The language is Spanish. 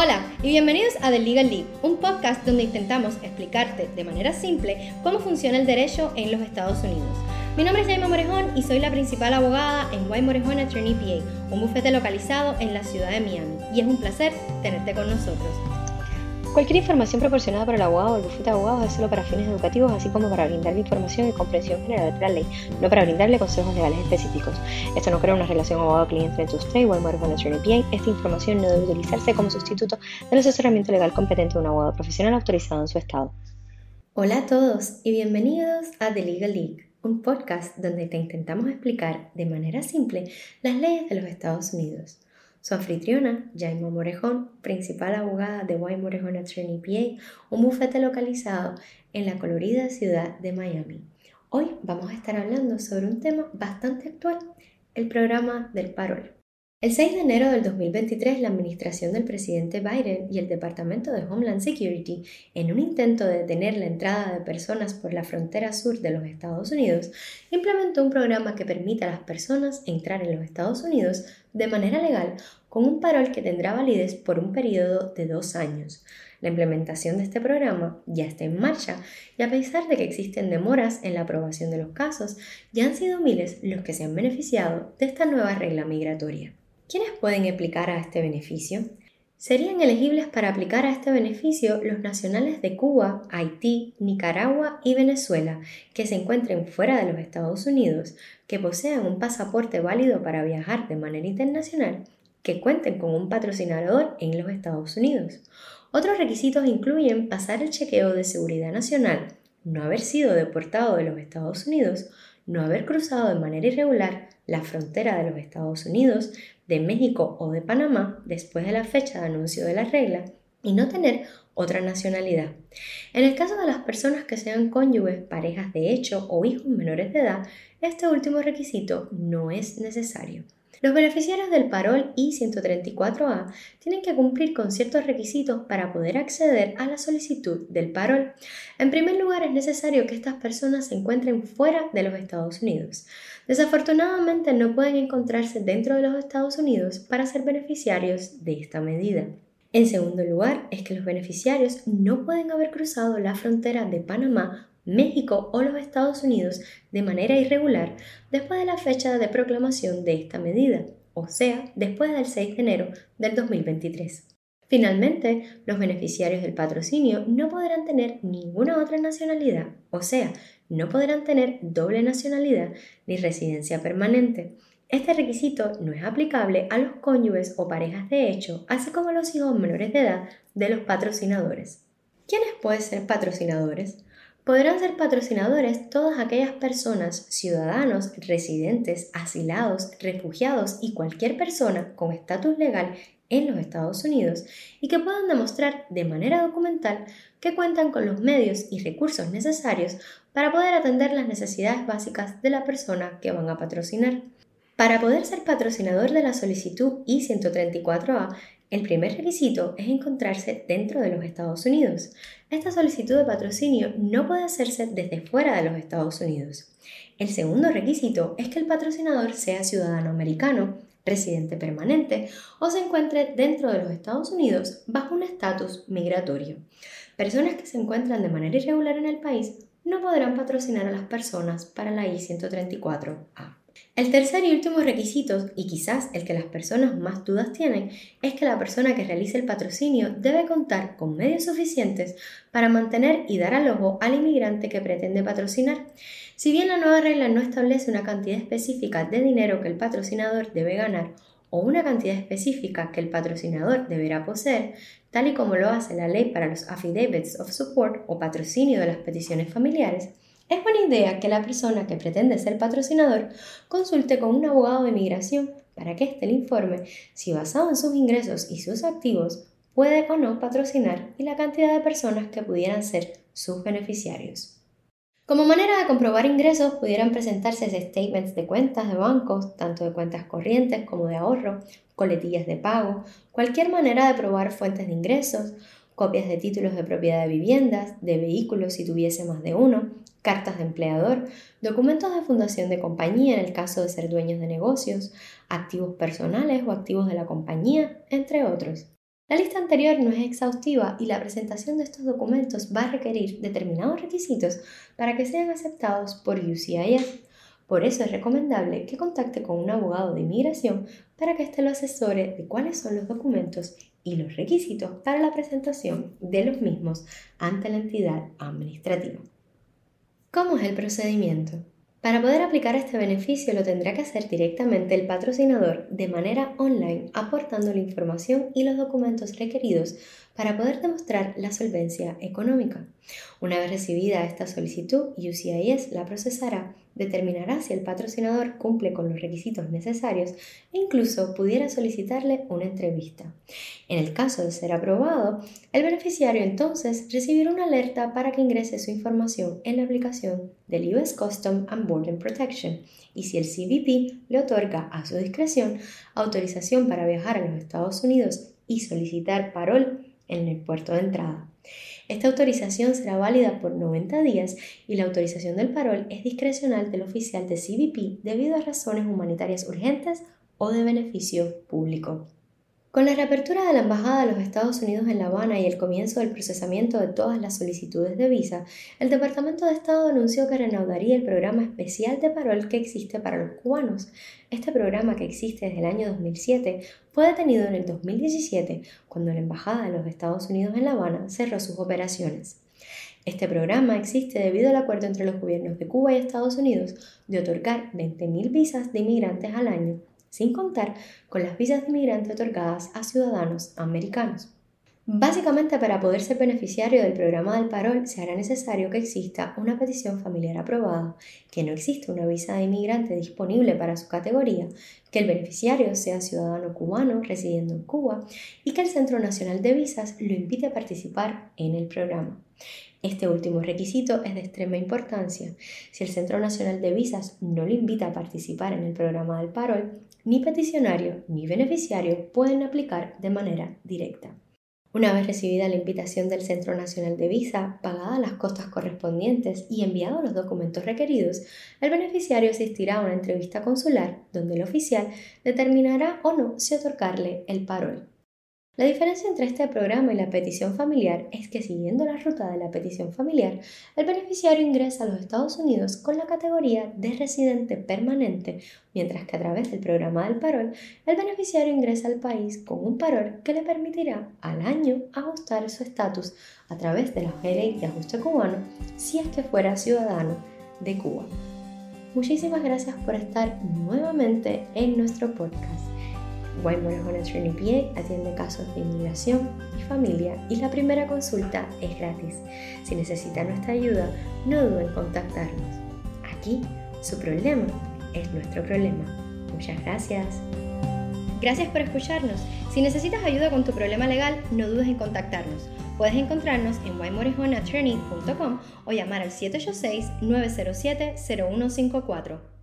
Hola y bienvenidos a The Legal League, un podcast donde intentamos explicarte de manera simple cómo funciona el derecho en los Estados Unidos. Mi nombre es Jaime Morejón y soy la principal abogada en White Morejón Attorney PA, un bufete localizado en la ciudad de Miami. Y es un placer tenerte con nosotros. Cualquier información proporcionada por el abogado o el bufete de abogados es solo para fines educativos, así como para brindarle información y comprensión general de la ley, no para brindarle consejos legales específicos. Esto no crea una relación abogado-cliente entre usted y Walmart Attorney PA. Esta información no debe utilizarse como sustituto del asesoramiento legal competente de un abogado profesional autorizado en su estado. Hola a todos y bienvenidos a The Legal League, un podcast donde te intentamos explicar de manera simple las leyes de los Estados Unidos. Su anfitriona, Jaime Morejón, principal abogada de White Morejón Attorney PA, un bufete localizado en la colorida ciudad de Miami. Hoy vamos a estar hablando sobre un tema bastante actual, el programa del parol. El 6 de enero del 2023, la administración del presidente Biden y el Departamento de Homeland Security, en un intento de detener la entrada de personas por la frontera sur de los Estados Unidos, implementó un programa que permite a las personas entrar en los Estados Unidos de manera legal con un parol que tendrá validez por un periodo de dos años. La implementación de este programa ya está en marcha y a pesar de que existen demoras en la aprobación de los casos, ya han sido miles los que se han beneficiado de esta nueva regla migratoria. ¿Quiénes pueden aplicar a este beneficio? Serían elegibles para aplicar a este beneficio los nacionales de Cuba, Haití, Nicaragua y Venezuela que se encuentren fuera de los Estados Unidos, que posean un pasaporte válido para viajar de manera internacional, que cuenten con un patrocinador en los Estados Unidos. Otros requisitos incluyen pasar el chequeo de seguridad nacional, no haber sido deportado de los Estados Unidos, no haber cruzado de manera irregular la frontera de los Estados Unidos, de México o de Panamá después de la fecha de anuncio de la regla y no tener otra nacionalidad. En el caso de las personas que sean cónyuges, parejas de hecho o hijos menores de edad, este último requisito no es necesario. Los beneficiarios del parol I-134A tienen que cumplir con ciertos requisitos para poder acceder a la solicitud del parol. En primer lugar, es necesario que estas personas se encuentren fuera de los Estados Unidos. Desafortunadamente, no pueden encontrarse dentro de los Estados Unidos para ser beneficiarios de esta medida. En segundo lugar, es que los beneficiarios no pueden haber cruzado la frontera de Panamá México o los Estados Unidos de manera irregular después de la fecha de proclamación de esta medida, o sea, después del 6 de enero del 2023. Finalmente, los beneficiarios del patrocinio no podrán tener ninguna otra nacionalidad, o sea, no podrán tener doble nacionalidad ni residencia permanente. Este requisito no es aplicable a los cónyuges o parejas de hecho, así como a los hijos menores de edad de los patrocinadores. ¿Quiénes pueden ser patrocinadores? Podrán ser patrocinadores todas aquellas personas, ciudadanos, residentes, asilados, refugiados y cualquier persona con estatus legal en los Estados Unidos y que puedan demostrar de manera documental que cuentan con los medios y recursos necesarios para poder atender las necesidades básicas de la persona que van a patrocinar. Para poder ser patrocinador de la solicitud I-134A el primer requisito es encontrarse dentro de los Estados Unidos. Esta solicitud de patrocinio no puede hacerse desde fuera de los Estados Unidos. El segundo requisito es que el patrocinador sea ciudadano americano, residente permanente o se encuentre dentro de los Estados Unidos bajo un estatus migratorio. Personas que se encuentran de manera irregular en el país no podrán patrocinar a las personas para la I-134A. El tercer y último requisito, y quizás el que las personas más dudas tienen, es que la persona que realice el patrocinio debe contar con medios suficientes para mantener y dar al ojo al inmigrante que pretende patrocinar. Si bien la nueva regla no establece una cantidad específica de dinero que el patrocinador debe ganar o una cantidad específica que el patrocinador deberá poseer, tal y como lo hace la ley para los affidavits of support o patrocinio de las peticiones familiares, es buena idea que la persona que pretende ser patrocinador consulte con un abogado de inmigración para que éste le informe si basado en sus ingresos y sus activos puede o no patrocinar y la cantidad de personas que pudieran ser sus beneficiarios. Como manera de comprobar ingresos, pudieran presentarse statements de cuentas de bancos, tanto de cuentas corrientes como de ahorro, coletillas de pago, cualquier manera de probar fuentes de ingresos, copias de títulos de propiedad de viviendas, de vehículos si tuviese más de uno, cartas de empleador, documentos de fundación de compañía en el caso de ser dueños de negocios, activos personales o activos de la compañía, entre otros. La lista anterior no es exhaustiva y la presentación de estos documentos va a requerir determinados requisitos para que sean aceptados por UCIS. Por eso es recomendable que contacte con un abogado de inmigración para que éste lo asesore de cuáles son los documentos y los requisitos para la presentación de los mismos ante la entidad administrativa. ¿Cómo es el procedimiento? Para poder aplicar este beneficio lo tendrá que hacer directamente el patrocinador de manera online aportando la información y los documentos requeridos para poder demostrar la solvencia económica. Una vez recibida esta solicitud, UCIS la procesará, determinará si el patrocinador cumple con los requisitos necesarios e incluso pudiera solicitarle una entrevista. En el caso de ser aprobado, el beneficiario entonces recibirá una alerta para que ingrese su información en la aplicación del US Custom and Border Protection y si el CBP le otorga a su discreción autorización para viajar a los Estados Unidos y solicitar parol en el puerto de entrada. Esta autorización será válida por 90 días y la autorización del parol es discrecional del oficial de CBP debido a razones humanitarias urgentes o de beneficio público. Con la reapertura de la Embajada de los Estados Unidos en La Habana y el comienzo del procesamiento de todas las solicitudes de visa, el Departamento de Estado anunció que reanudaría el programa especial de parol que existe para los cubanos. Este programa, que existe desde el año 2007, fue detenido en el 2017, cuando la Embajada de los Estados Unidos en La Habana cerró sus operaciones. Este programa existe debido al acuerdo entre los gobiernos de Cuba y Estados Unidos de otorgar 20.000 visas de inmigrantes al año sin contar con las visas de inmigrante otorgadas a ciudadanos americanos. Básicamente, para poder ser beneficiario del programa del parol, se hará necesario que exista una petición familiar aprobada, que no existe una visa de inmigrante disponible para su categoría, que el beneficiario sea ciudadano cubano residiendo en Cuba y que el Centro Nacional de Visas lo invite a participar en el programa. Este último requisito es de extrema importancia. Si el Centro Nacional de Visas no le invita a participar en el programa del parol, ni peticionario ni beneficiario pueden aplicar de manera directa. Una vez recibida la invitación del Centro Nacional de Visa, pagadas las costas correspondientes y enviados los documentos requeridos, el beneficiario asistirá a una entrevista consular donde el oficial determinará o no si otorgarle el parol. La diferencia entre este programa y la petición familiar es que siguiendo la ruta de la petición familiar, el beneficiario ingresa a los Estados Unidos con la categoría de residente permanente, mientras que a través del programa del parol, el beneficiario ingresa al país con un parol que le permitirá al año ajustar su estatus a través de la ley de ajuste cubano si es que fuera ciudadano de Cuba. Muchísimas gracias por estar nuevamente en nuestro podcast. White Attorney PA atiende casos de inmigración y familia y la primera consulta es gratis. Si necesita nuestra ayuda, no duden en contactarnos. Aquí, su problema es nuestro problema. Muchas gracias. Gracias por escucharnos. Si necesitas ayuda con tu problema legal, no dudes en contactarnos. Puedes encontrarnos en whitemorejoneattorney.com o llamar al 786-907-0154.